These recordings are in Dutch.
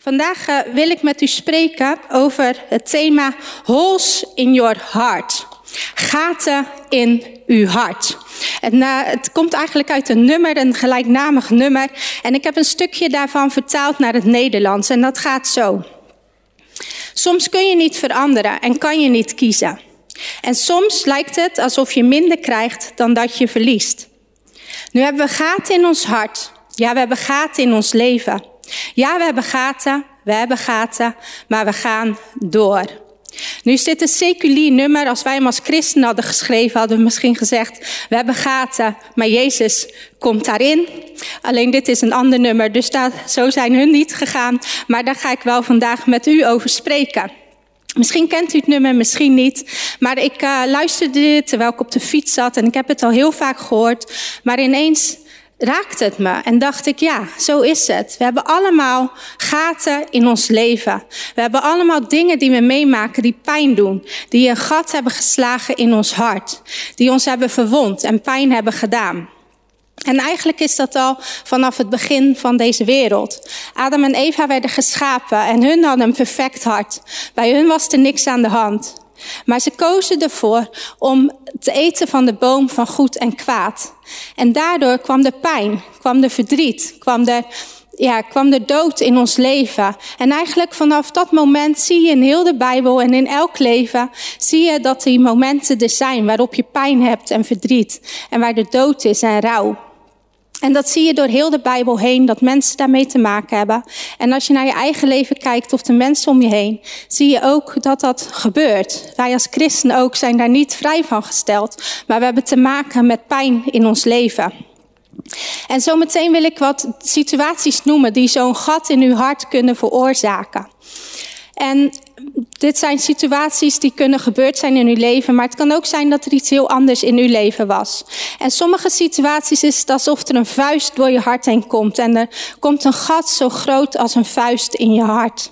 Vandaag uh, wil ik met u spreken over het thema Holes in your heart. Gaten in uw hart. En, uh, het komt eigenlijk uit een nummer, een gelijknamig nummer. En ik heb een stukje daarvan vertaald naar het Nederlands. En dat gaat zo. Soms kun je niet veranderen en kan je niet kiezen. En soms lijkt het alsof je minder krijgt dan dat je verliest. Nu hebben we gaten in ons hart. Ja, we hebben gaten in ons leven. Ja, we hebben gaten, we hebben gaten, maar we gaan door. Nu is dit een seculier nummer. Als wij hem als christen hadden geschreven, hadden we misschien gezegd: We hebben gaten, maar Jezus komt daarin. Alleen dit is een ander nummer, dus zo zijn hun niet gegaan. Maar daar ga ik wel vandaag met u over spreken. Misschien kent u het nummer, misschien niet. Maar ik uh, luisterde dit terwijl ik op de fiets zat en ik heb het al heel vaak gehoord. Maar ineens raakte het me en dacht ik, ja, zo is het. We hebben allemaal gaten in ons leven. We hebben allemaal dingen die we meemaken die pijn doen. Die een gat hebben geslagen in ons hart. Die ons hebben verwond en pijn hebben gedaan. En eigenlijk is dat al vanaf het begin van deze wereld. Adam en Eva werden geschapen en hun hadden een perfect hart. Bij hun was er niks aan de hand. Maar ze kozen ervoor om te eten van de boom van goed en kwaad. En daardoor kwam de pijn, kwam de verdriet, kwam de, ja, kwam de dood in ons leven. En eigenlijk vanaf dat moment zie je in heel de Bijbel en in elk leven, zie je dat die momenten er zijn waarop je pijn hebt en verdriet. En waar de dood is en rouw. En dat zie je door heel de Bijbel heen, dat mensen daarmee te maken hebben. En als je naar je eigen leven kijkt of de mensen om je heen, zie je ook dat dat gebeurt. Wij als christenen ook zijn daar niet vrij van gesteld, maar we hebben te maken met pijn in ons leven. En zometeen wil ik wat situaties noemen die zo'n gat in uw hart kunnen veroorzaken. En dit zijn situaties die kunnen gebeurd zijn in uw leven, maar het kan ook zijn dat er iets heel anders in uw leven was. En sommige situaties is het alsof er een vuist door je hart heen komt en er komt een gat zo groot als een vuist in je hart.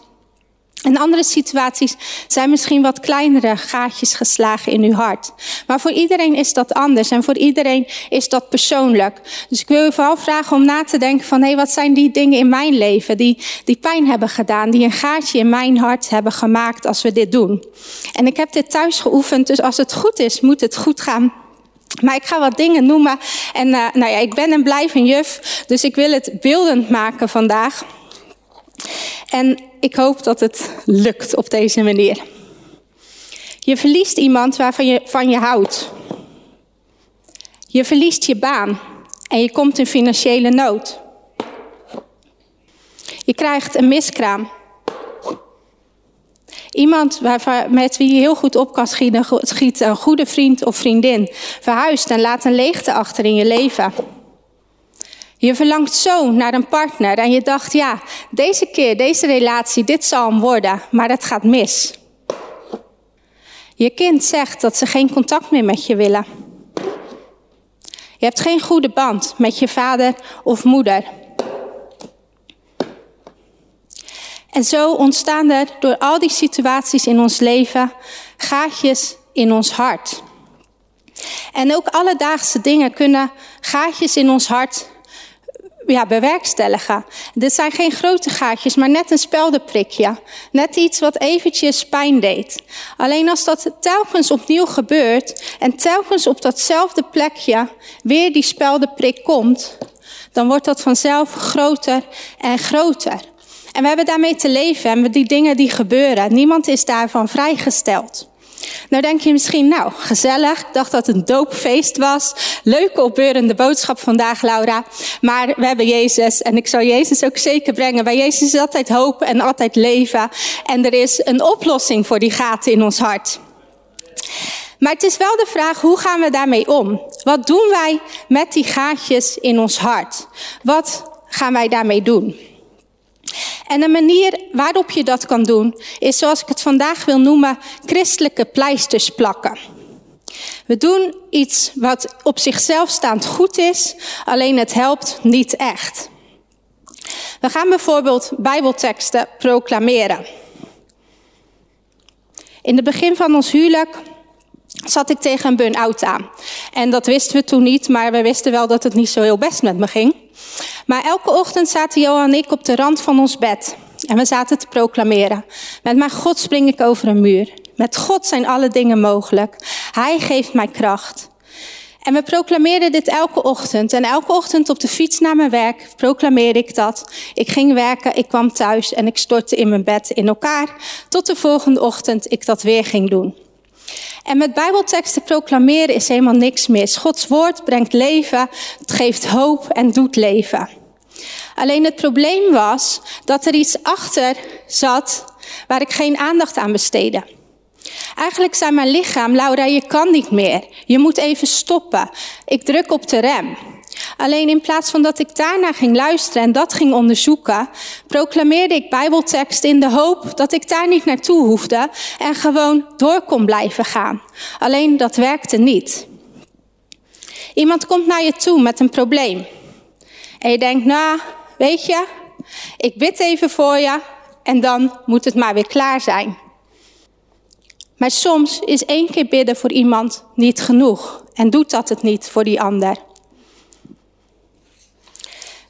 En andere situaties zijn misschien wat kleinere gaatjes geslagen in uw hart. Maar voor iedereen is dat anders en voor iedereen is dat persoonlijk. Dus ik wil u vooral vragen om na te denken van, hé, hey, wat zijn die dingen in mijn leven die, die pijn hebben gedaan, die een gaatje in mijn hart hebben gemaakt als we dit doen. En ik heb dit thuis geoefend, dus als het goed is, moet het goed gaan. Maar ik ga wat dingen noemen. En uh, nou ja, ik ben en blijf een juf, dus ik wil het beeldend maken vandaag. En ik hoop dat het lukt op deze manier. Je verliest iemand waarvan je van je houdt. Je verliest je baan en je komt in financiële nood. Je krijgt een miskraam. Iemand met wie je heel goed op kan schieten, een goede vriend of vriendin, verhuist en laat een leegte achter in je leven. Je verlangt zo naar een partner en je dacht, ja, deze keer, deze relatie, dit zal hem worden, maar het gaat mis. Je kind zegt dat ze geen contact meer met je willen. Je hebt geen goede band met je vader of moeder. En zo ontstaan er door al die situaties in ons leven gaatjes in ons hart. En ook alledaagse dingen kunnen gaatjes in ons hart ja, bewerkstelligen. Dit zijn geen grote gaatjes, maar net een speldenprikje. Net iets wat eventjes pijn deed. Alleen als dat telkens opnieuw gebeurt en telkens op datzelfde plekje weer die speldenprik komt, dan wordt dat vanzelf groter en groter. En we hebben daarmee te leven en die dingen die gebeuren. Niemand is daarvan vrijgesteld. Nou denk je misschien, nou, gezellig. Ik dacht dat het een doopfeest was. Leuke opbeurende boodschap vandaag, Laura. Maar we hebben Jezus en ik zal Jezus ook zeker brengen. Bij Jezus is altijd hoop en altijd leven. En er is een oplossing voor die gaten in ons hart. Maar het is wel de vraag, hoe gaan we daarmee om? Wat doen wij met die gaatjes in ons hart? Wat gaan wij daarmee doen? En de manier waarop je dat kan doen, is zoals ik het vandaag wil noemen, christelijke pleisters plakken. We doen iets wat op zichzelf staand goed is, alleen het helpt niet echt. We gaan bijvoorbeeld Bijbelteksten proclameren. In het begin van ons huwelijk zat ik tegen een burn-out aan. En dat wisten we toen niet, maar we wisten wel dat het niet zo heel best met me ging. Maar elke ochtend zaten Johan en ik op de rand van ons bed. En we zaten te proclameren. Met mijn God spring ik over een muur. Met God zijn alle dingen mogelijk. Hij geeft mij kracht. En we proclameerden dit elke ochtend. En elke ochtend op de fiets naar mijn werk proclameerde ik dat. Ik ging werken, ik kwam thuis en ik stortte in mijn bed in elkaar. Tot de volgende ochtend ik dat weer ging doen. En met Bijbelteksten proclameren is helemaal niks mis. Gods woord brengt leven, het geeft hoop en doet leven. Alleen het probleem was dat er iets achter zat waar ik geen aandacht aan besteedde. Eigenlijk zei mijn lichaam, Laura, je kan niet meer. Je moet even stoppen. Ik druk op de rem. Alleen in plaats van dat ik daarna ging luisteren en dat ging onderzoeken, proclameerde ik Bijbeltekst in de hoop dat ik daar niet naartoe hoefde en gewoon door kon blijven gaan. Alleen dat werkte niet. Iemand komt naar je toe met een probleem. En je denkt, nou, weet je, ik bid even voor je en dan moet het maar weer klaar zijn. Maar soms is één keer bidden voor iemand niet genoeg en doet dat het niet voor die ander.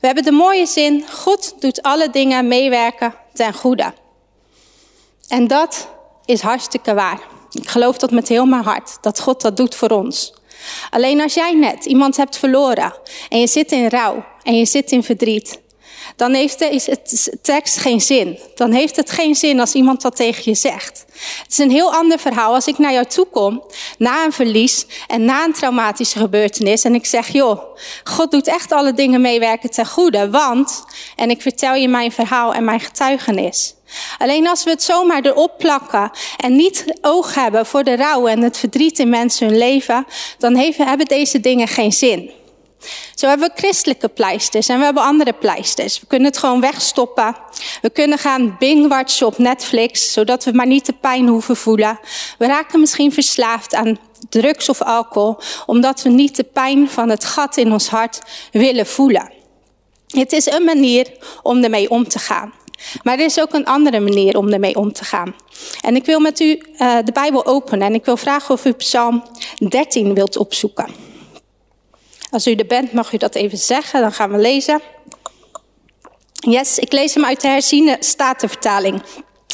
We hebben de mooie zin, God doet alle dingen meewerken ten goede. En dat is hartstikke waar. Ik geloof dat met heel mijn hart, dat God dat doet voor ons. Alleen als jij net iemand hebt verloren en je zit in rouw en je zit in verdriet, dan heeft de tekst geen zin. Dan heeft het geen zin als iemand dat tegen je zegt. Het is een heel ander verhaal als ik naar jou toe kom na een verlies en na een traumatische gebeurtenis en ik zeg, joh, God doet echt alle dingen meewerken ten goede, want, en ik vertel je mijn verhaal en mijn getuigenis. Alleen als we het zomaar erop plakken en niet oog hebben voor de rouw en het verdriet in mensen hun leven, dan hebben deze dingen geen zin. Zo hebben we christelijke pleisters en we hebben andere pleisters. We kunnen het gewoon wegstoppen. We kunnen gaan bingwatchen op Netflix, zodat we maar niet de pijn hoeven voelen. We raken misschien verslaafd aan drugs of alcohol, omdat we niet de pijn van het gat in ons hart willen voelen. Het is een manier om ermee om te gaan. Maar er is ook een andere manier om ermee om te gaan. En ik wil met u uh, de Bijbel openen en ik wil vragen of u Psalm 13 wilt opzoeken. Als u er bent, mag u dat even zeggen, dan gaan we lezen. Yes, ik lees hem uit de herziene statenvertaling.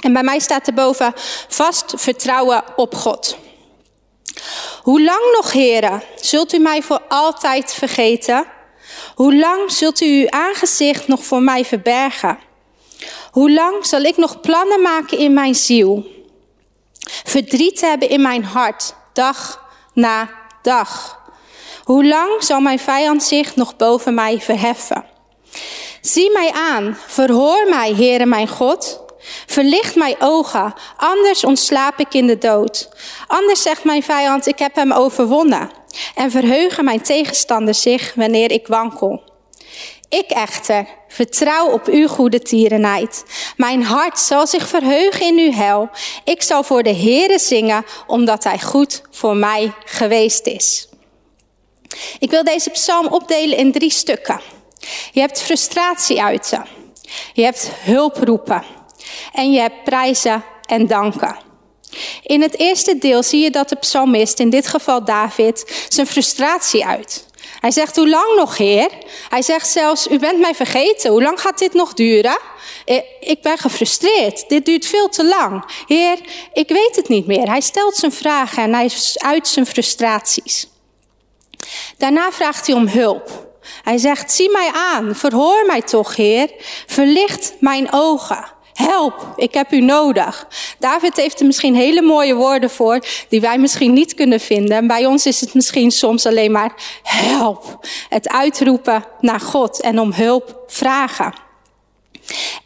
En bij mij staat erboven vast vertrouwen op God. Hoe lang nog, heren, zult u mij voor altijd vergeten? Hoe lang zult u uw aangezicht nog voor mij verbergen? Hoe lang zal ik nog plannen maken in mijn ziel? Verdriet hebben in mijn hart, dag na dag. Hoe lang zal mijn vijand zich nog boven mij verheffen? Zie mij aan, verhoor mij, Heere mijn God. Verlicht mijn ogen, anders ontslaap ik in de dood. Anders zegt mijn vijand, ik heb hem overwonnen. En verheugen mijn tegenstanders zich wanneer ik wankel. Ik echter vertrouw op uw goede tierenheid. Mijn hart zal zich verheugen in uw hel. Ik zal voor de Heere zingen, omdat hij goed voor mij geweest is. Ik wil deze psalm opdelen in drie stukken. Je hebt frustratie uiten. Je hebt hulp roepen. En je hebt prijzen en danken. In het eerste deel zie je dat de psalmist, in dit geval David, zijn frustratie uit. Hij zegt, hoe lang nog, Heer? Hij zegt zelfs, u bent mij vergeten. Hoe lang gaat dit nog duren? Eh, ik ben gefrustreerd. Dit duurt veel te lang. Heer, ik weet het niet meer. Hij stelt zijn vragen en hij uit zijn frustraties. Daarna vraagt hij om hulp. Hij zegt, zie mij aan, verhoor mij toch, Heer. Verlicht mijn ogen. Help, ik heb u nodig. David heeft er misschien hele mooie woorden voor, die wij misschien niet kunnen vinden. En bij ons is het misschien soms alleen maar help. Het uitroepen naar God en om hulp vragen.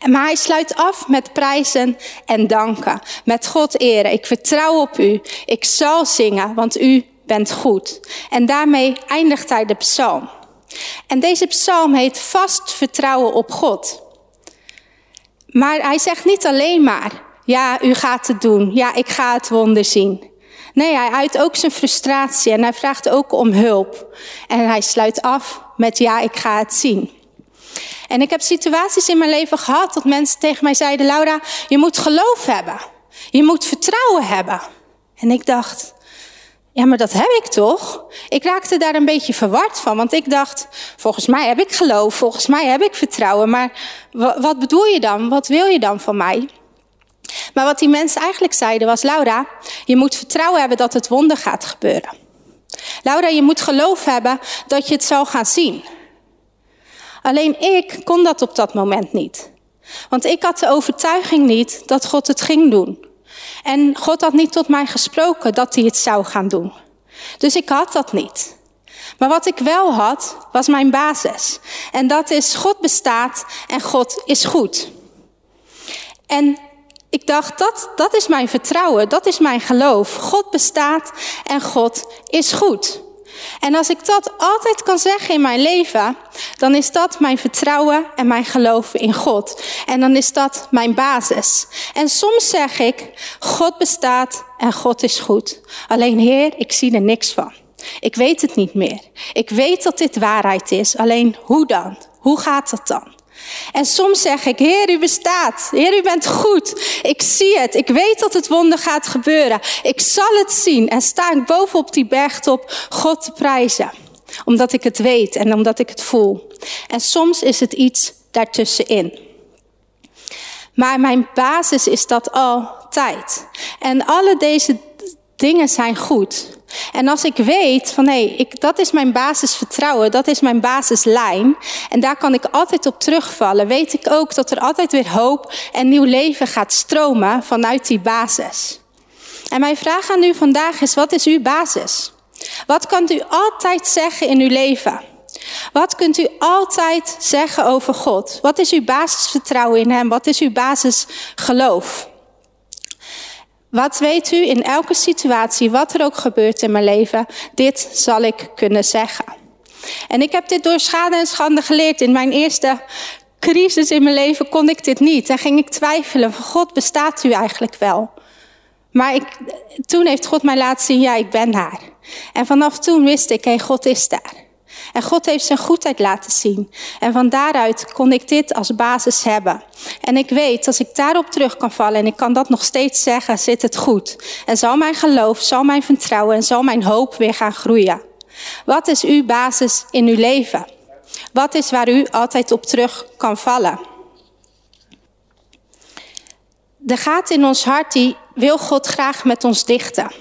Maar hij sluit af met prijzen en danken. Met God eren. Ik vertrouw op u. Ik zal zingen, want u bent goed. En daarmee eindigt hij de psalm. En deze psalm heet vast vertrouwen op God. Maar hij zegt niet alleen maar, ja, u gaat het doen. Ja, ik ga het wonder zien. Nee, hij uit ook zijn frustratie en hij vraagt ook om hulp. En hij sluit af met, ja, ik ga het zien. En ik heb situaties in mijn leven gehad dat mensen tegen mij zeiden, Laura, je moet geloof hebben. Je moet vertrouwen hebben. En ik dacht, Ja, maar dat heb ik toch? Ik raakte daar een beetje verward van, want ik dacht, volgens mij heb ik geloof, volgens mij heb ik vertrouwen, maar wat bedoel je dan? Wat wil je dan van mij? Maar wat die mensen eigenlijk zeiden was, Laura, je moet vertrouwen hebben dat het wonder gaat gebeuren. Laura, je moet geloof hebben dat je het zal gaan zien. Alleen ik kon dat op dat moment niet. Want ik had de overtuiging niet dat God het ging doen. En God had niet tot mij gesproken dat hij het zou gaan doen. Dus ik had dat niet. Maar wat ik wel had, was mijn basis. En dat is God bestaat en God is goed. En ik dacht, dat, dat is mijn vertrouwen, dat is mijn geloof. God bestaat en God is goed. En als ik dat altijd kan zeggen in mijn leven, dan is dat mijn vertrouwen en mijn geloof in God. En dan is dat mijn basis. En soms zeg ik, God bestaat en God is goed. Alleen Heer, ik zie er niks van. Ik weet het niet meer. Ik weet dat dit waarheid is. Alleen hoe dan? Hoe gaat dat dan? En soms zeg ik, Heer, u bestaat. Heer, u bent goed. Ik zie het. Ik weet dat het wonder gaat gebeuren. Ik zal het zien. En sta ik bovenop die bergtop God te prijzen. Omdat ik het weet en omdat ik het voel. En soms is het iets daartussenin. Maar mijn basis is dat altijd. En alle deze dingen zijn goed. En als ik weet van hé, ik, dat is mijn basisvertrouwen, dat is mijn basislijn. En daar kan ik altijd op terugvallen. Weet ik ook dat er altijd weer hoop en nieuw leven gaat stromen vanuit die basis. En mijn vraag aan u vandaag is, wat is uw basis? Wat kunt u altijd zeggen in uw leven? Wat kunt u altijd zeggen over God? Wat is uw basisvertrouwen in Hem? Wat is uw basisgeloof? Wat weet u in elke situatie, wat er ook gebeurt in mijn leven, dit zal ik kunnen zeggen. En ik heb dit door schade en schande geleerd. In mijn eerste crisis in mijn leven kon ik dit niet. En ging ik twijfelen van God, bestaat u eigenlijk wel? Maar ik, toen heeft God mij laten zien, ja, ik ben daar. En vanaf toen wist ik, hé, hey, God is daar. En God heeft zijn goedheid laten zien. En van daaruit kon ik dit als basis hebben. En ik weet, als ik daarop terug kan vallen en ik kan dat nog steeds zeggen, zit het goed. En zal mijn geloof, zal mijn vertrouwen en zal mijn hoop weer gaan groeien. Wat is uw basis in uw leven? Wat is waar u altijd op terug kan vallen? De gaat in ons hart, die wil God graag met ons dichten.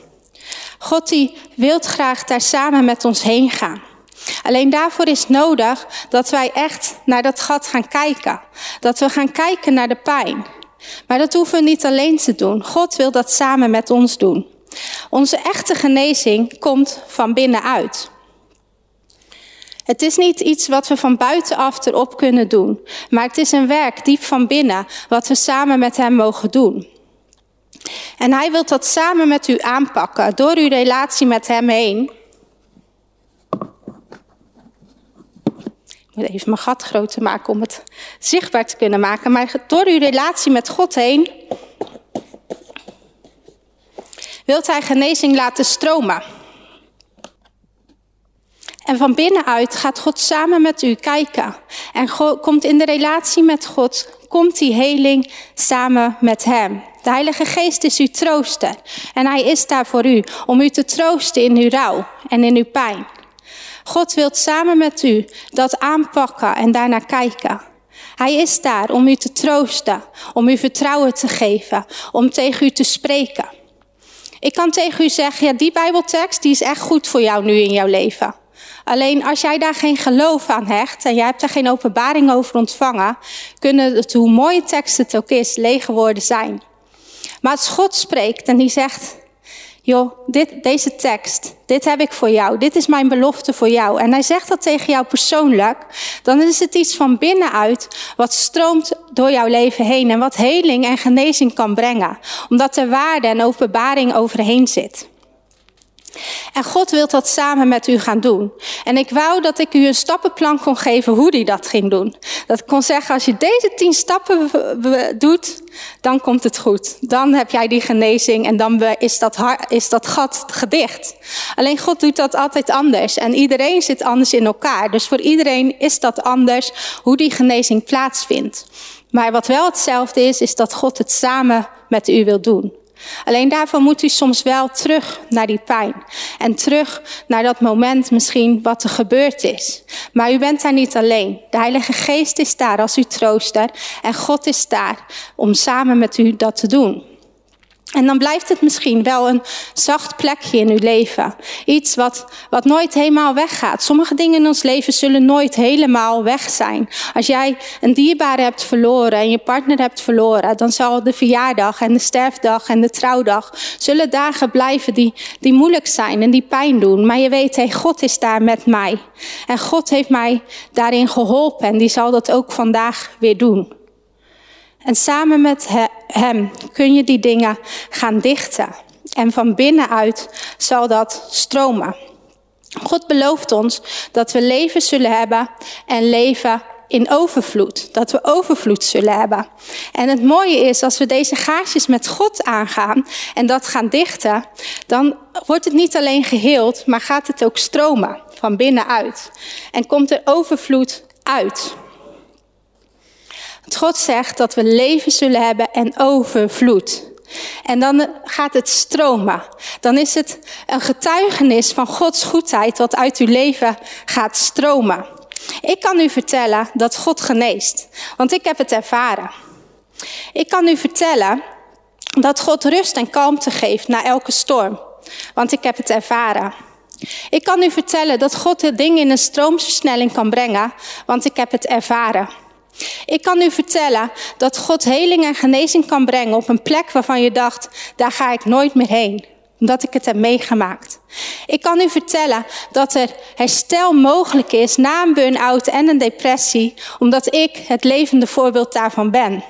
God die wil graag daar samen met ons heen gaan. Alleen daarvoor is nodig dat wij echt naar dat gat gaan kijken. Dat we gaan kijken naar de pijn. Maar dat hoeven we niet alleen te doen. God wil dat samen met ons doen. Onze echte genezing komt van binnenuit. Het is niet iets wat we van buitenaf erop kunnen doen, maar het is een werk diep van binnen wat we samen met Hem mogen doen. En Hij wil dat samen met u aanpakken door uw relatie met Hem heen. Even mijn gat groter maken om het zichtbaar te kunnen maken. Maar door uw relatie met God heen wilt hij genezing laten stromen. En van binnenuit gaat God samen met u kijken. En komt in de relatie met God, komt die heling samen met hem. De Heilige Geest is uw trooster. En hij is daar voor u, om u te troosten in uw rouw en in uw pijn. God wil samen met u dat aanpakken en daarnaar kijken. Hij is daar om u te troosten, om u vertrouwen te geven, om tegen u te spreken. Ik kan tegen u zeggen, ja, die Bijbeltekst die is echt goed voor jou nu in jouw leven. Alleen als jij daar geen geloof aan hecht en jij hebt daar geen openbaring over ontvangen, kunnen het, hoe mooie tekst het ook is, lege woorden zijn. Maar als God spreekt en die zegt, joh, dit, deze tekst, dit heb ik voor jou, dit is mijn belofte voor jou. En hij zegt dat tegen jou persoonlijk, dan is het iets van binnenuit wat stroomt door jouw leven heen en wat heling en genezing kan brengen. Omdat er waarde en openbaring overheen zit. En God wil dat samen met u gaan doen. En ik wou dat ik u een stappenplan kon geven hoe hij dat ging doen. Dat ik kon zeggen, als je deze tien stappen doet, dan komt het goed. Dan heb jij die genezing en dan is dat, is dat gat gedicht. Alleen God doet dat altijd anders. En iedereen zit anders in elkaar. Dus voor iedereen is dat anders hoe die genezing plaatsvindt. Maar wat wel hetzelfde is, is dat God het samen met u wil doen. Alleen daarvoor moet u soms wel terug naar die pijn. En terug naar dat moment misschien wat er gebeurd is. Maar u bent daar niet alleen. De Heilige Geest is daar als uw trooster. En God is daar om samen met u dat te doen. En dan blijft het misschien wel een zacht plekje in uw leven. Iets wat, wat nooit helemaal weggaat. Sommige dingen in ons leven zullen nooit helemaal weg zijn. Als jij een dierbare hebt verloren en je partner hebt verloren, dan zal de verjaardag en de sterfdag en de trouwdag zullen dagen blijven die, die moeilijk zijn en die pijn doen. Maar je weet, hey, God is daar met mij. En God heeft mij daarin geholpen en die zal dat ook vandaag weer doen. En samen met Hem kun je die dingen gaan dichten. En van binnenuit zal dat stromen. God belooft ons dat we leven zullen hebben en leven in overvloed. Dat we overvloed zullen hebben. En het mooie is, als we deze gaatjes met God aangaan en dat gaan dichten, dan wordt het niet alleen geheeld, maar gaat het ook stromen van binnenuit. En komt er overvloed uit. God zegt dat we leven zullen hebben en overvloed. En dan gaat het stromen. Dan is het een getuigenis van Gods goedheid wat uit uw leven gaat stromen. Ik kan u vertellen dat God geneest, want ik heb het ervaren. Ik kan u vertellen dat God rust en kalmte geeft na elke storm, want ik heb het ervaren. Ik kan u vertellen dat God de dingen in een stroomversnelling kan brengen, want ik heb het ervaren. Ik kan u vertellen dat God heling en genezing kan brengen op een plek waarvan je dacht, daar ga ik nooit meer heen, omdat ik het heb meegemaakt. Ik kan u vertellen dat er herstel mogelijk is na een burn-out en een depressie, omdat ik het levende voorbeeld daarvan ben.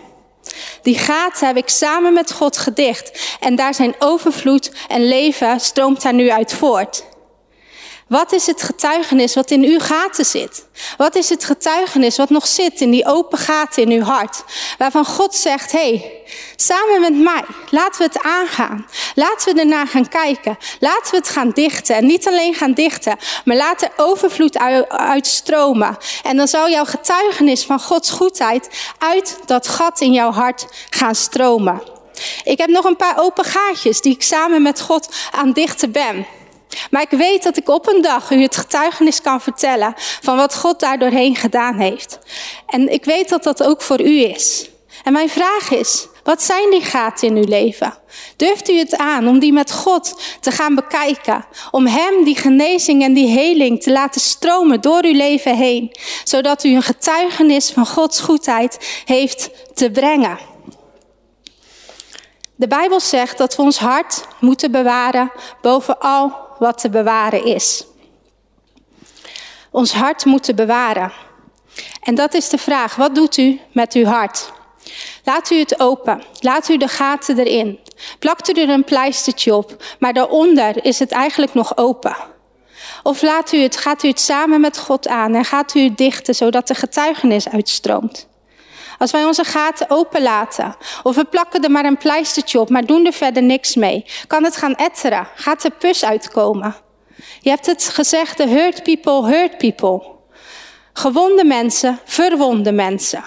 Die gaten heb ik samen met God gedicht en daar zijn overvloed en leven stroomt daar nu uit voort. Wat is het getuigenis wat in uw gaten zit? Wat is het getuigenis wat nog zit in die open gaten in uw hart? Waarvan God zegt, hé, hey, samen met mij, laten we het aangaan. Laten we ernaar gaan kijken. Laten we het gaan dichten. En niet alleen gaan dichten, maar laat er overvloed uitstromen. En dan zal jouw getuigenis van Gods goedheid uit dat gat in jouw hart gaan stromen. Ik heb nog een paar open gaatjes die ik samen met God aan dichten ben. Maar ik weet dat ik op een dag u het getuigenis kan vertellen van wat God daar doorheen gedaan heeft. En ik weet dat dat ook voor u is. En mijn vraag is, wat zijn die gaten in uw leven? Durft u het aan om die met God te gaan bekijken? Om Hem die genezing en die heling te laten stromen door uw leven heen. Zodat u een getuigenis van Gods goedheid heeft te brengen. De Bijbel zegt dat we ons hart moeten bewaren boven al wat te bewaren is. Ons hart moeten bewaren. En dat is de vraag, wat doet u met uw hart? Laat u het open. Laat u de gaten erin. Plakt u er een pleistertje op, maar daaronder is het eigenlijk nog open. Of laat u het, gaat u het samen met God aan en gaat u het dichten zodat de getuigenis uitstroomt. Als wij onze gaten openlaten, of we plakken er maar een pleistertje op, maar doen er verder niks mee, kan het gaan etteren, gaat er pus uitkomen. Je hebt het gezegd, de hurt people hurt people. Gewonde mensen verwonde mensen.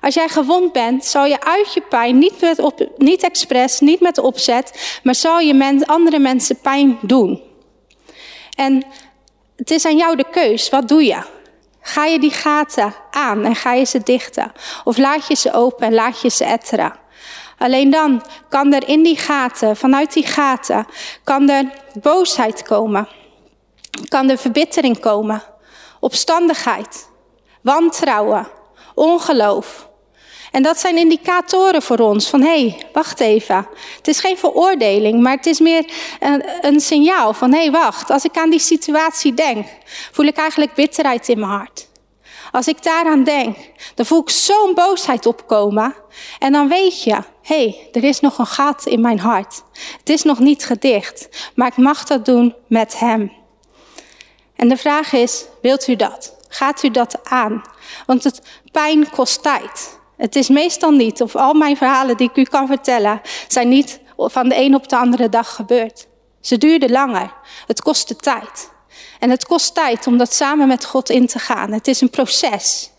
Als jij gewond bent, zal je uit je pijn, niet, met niet expres, niet met opzet, maar zal je andere mensen pijn doen. En het is aan jou de keus, wat doe je? Ga je die gaten aan en ga je ze dichten? Of laat je ze open en laat je ze etteren? Alleen dan kan er in die gaten, vanuit die gaten, kan er boosheid komen. Kan er verbittering komen. Opstandigheid. Wantrouwen. Ongeloof. En dat zijn indicatoren voor ons van hé, hey, wacht even. Het is geen veroordeling, maar het is meer een, een signaal van hé, hey, wacht. Als ik aan die situatie denk, voel ik eigenlijk bitterheid in mijn hart. Als ik daaraan denk, dan voel ik zo'n boosheid opkomen. En dan weet je, hé, hey, er is nog een gat in mijn hart. Het is nog niet gedicht, maar ik mag dat doen met Hem. En de vraag is, wilt u dat? Gaat u dat aan? Want het pijn kost tijd. Het is meestal niet, of al mijn verhalen die ik u kan vertellen, zijn niet van de een op de andere dag gebeurd. Ze duurden langer. Het kostte tijd. En het kost tijd om dat samen met God in te gaan. Het is een proces.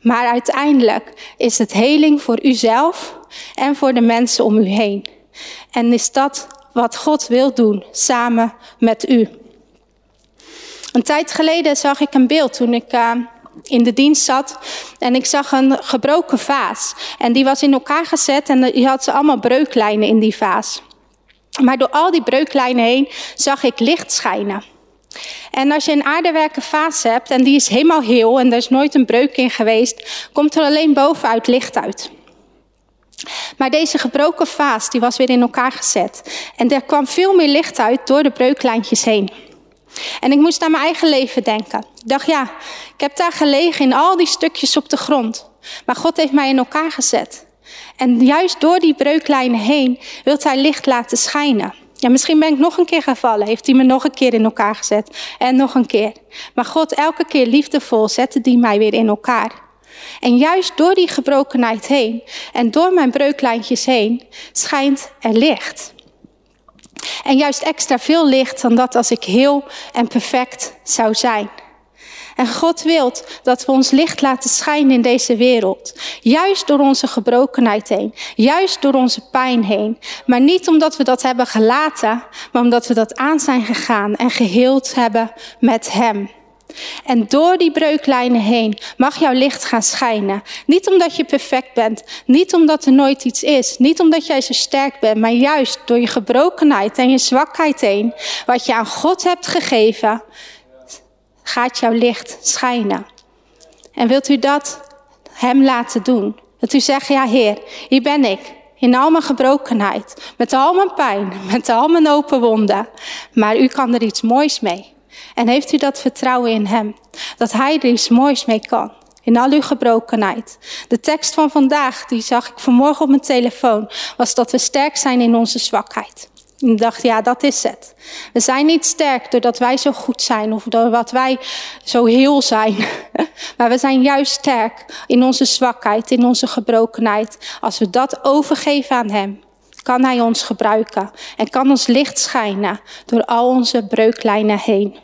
Maar uiteindelijk is het heling voor uzelf en voor de mensen om u heen. En is dat wat God wil doen samen met u? Een tijd geleden zag ik een beeld toen ik uh, in de dienst zat. En ik zag een gebroken vaas. En die was in elkaar gezet en die had ze allemaal breuklijnen in die vaas. Maar door al die breuklijnen heen zag ik licht schijnen. En als je een aardewerken vaas hebt en die is helemaal heel en er is nooit een breuk in geweest, komt er alleen bovenuit licht uit. Maar deze gebroken vaas die was weer in elkaar gezet. En er kwam veel meer licht uit door de breuklijntjes heen. En ik moest aan mijn eigen leven denken. Ik dacht, ja, ik heb daar gelegen in al die stukjes op de grond. Maar God heeft mij in elkaar gezet. En juist door die breuklijnen heen wilt hij licht laten schijnen. Ja, misschien ben ik nog een keer gevallen. Heeft hij me nog een keer in elkaar gezet. En nog een keer. Maar God, elke keer liefdevol zette die mij weer in elkaar. En juist door die gebrokenheid heen en door mijn breuklijntjes heen schijnt er licht. En juist extra veel licht dan dat als ik heel en perfect zou zijn. En God wil dat we ons licht laten schijnen in deze wereld. Juist door onze gebrokenheid heen. Juist door onze pijn heen. Maar niet omdat we dat hebben gelaten, maar omdat we dat aan zijn gegaan en geheeld hebben met Hem. En door die breuklijnen heen mag jouw licht gaan schijnen. Niet omdat je perfect bent, niet omdat er nooit iets is, niet omdat jij zo sterk bent, maar juist door je gebrokenheid en je zwakheid heen, wat je aan God hebt gegeven, gaat jouw licht schijnen. En wilt u dat Hem laten doen? Dat u zegt, ja Heer, hier ben ik. In al mijn gebrokenheid, met al mijn pijn, met al mijn open wonden. Maar u kan er iets moois mee. En heeft u dat vertrouwen in Hem? Dat Hij er iets moois mee kan. In al uw gebrokenheid. De tekst van vandaag, die zag ik vanmorgen op mijn telefoon, was dat we sterk zijn in onze zwakheid. En ik dacht, ja, dat is het. We zijn niet sterk doordat wij zo goed zijn of doordat wij zo heel zijn. Maar we zijn juist sterk in onze zwakheid, in onze gebrokenheid. Als we dat overgeven aan Hem, kan Hij ons gebruiken en kan ons licht schijnen door al onze breuklijnen heen.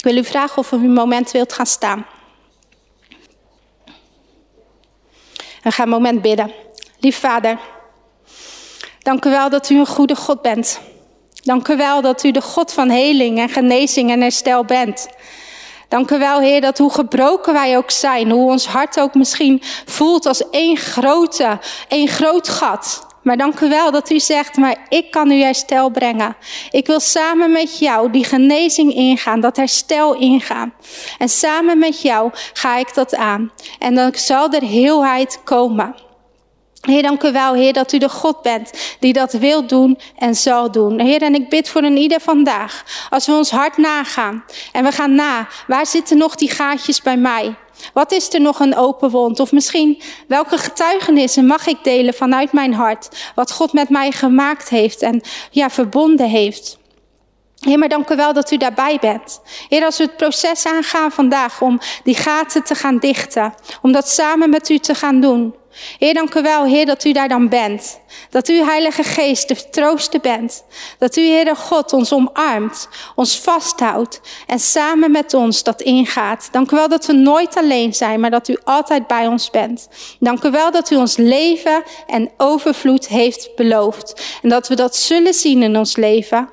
Ik wil u vragen of u een moment wilt gaan staan. We gaan een moment bidden. Lief Vader. Dank u wel dat u een goede God bent. Dank u wel dat u de God van heling en genezing en herstel bent. Dank u wel, Heer, dat hoe gebroken wij ook zijn, hoe ons hart ook misschien voelt als één grote, één groot gat. Maar dank u wel dat u zegt, maar ik kan u herstel brengen. Ik wil samen met jou die genezing ingaan, dat herstel ingaan. En samen met jou ga ik dat aan. En dan zal er heelheid komen. Heer, dank u wel, Heer, dat u de God bent die dat wil doen en zal doen. Heer, en ik bid voor een ieder vandaag, als we ons hart nagaan en we gaan na, waar zitten nog die gaatjes bij mij? Wat is er nog een open wond? Of misschien welke getuigenissen mag ik delen vanuit mijn hart? Wat God met mij gemaakt heeft en ja, verbonden heeft. Heer, maar dank u wel dat u daarbij bent. Heer, als we het proces aangaan vandaag om die gaten te gaan dichten, om dat samen met u te gaan doen. Heer, dank u wel, Heer, dat u daar dan bent. Dat u, Heilige Geest, de trooster bent. Dat u, Heer God, ons omarmt, ons vasthoudt en samen met ons dat ingaat. Dank u wel dat we nooit alleen zijn, maar dat u altijd bij ons bent. Dank u wel dat u ons leven en overvloed heeft beloofd. En dat we dat zullen zien in ons leven.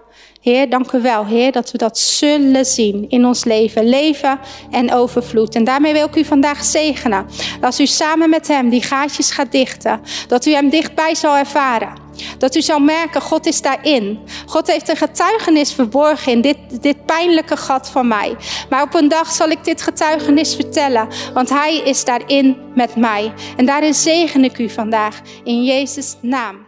Heer, dank u wel, Heer, dat we dat zullen zien in ons leven. Leven en overvloed. En daarmee wil ik u vandaag zegenen. Als u samen met Hem die gaatjes gaat dichten, dat u Hem dichtbij zal ervaren. Dat u zal merken, God is daarin. God heeft een getuigenis verborgen in dit, dit pijnlijke gat van mij. Maar op een dag zal ik dit getuigenis vertellen, want Hij is daarin met mij. En daarin zegen ik u vandaag in Jezus' naam.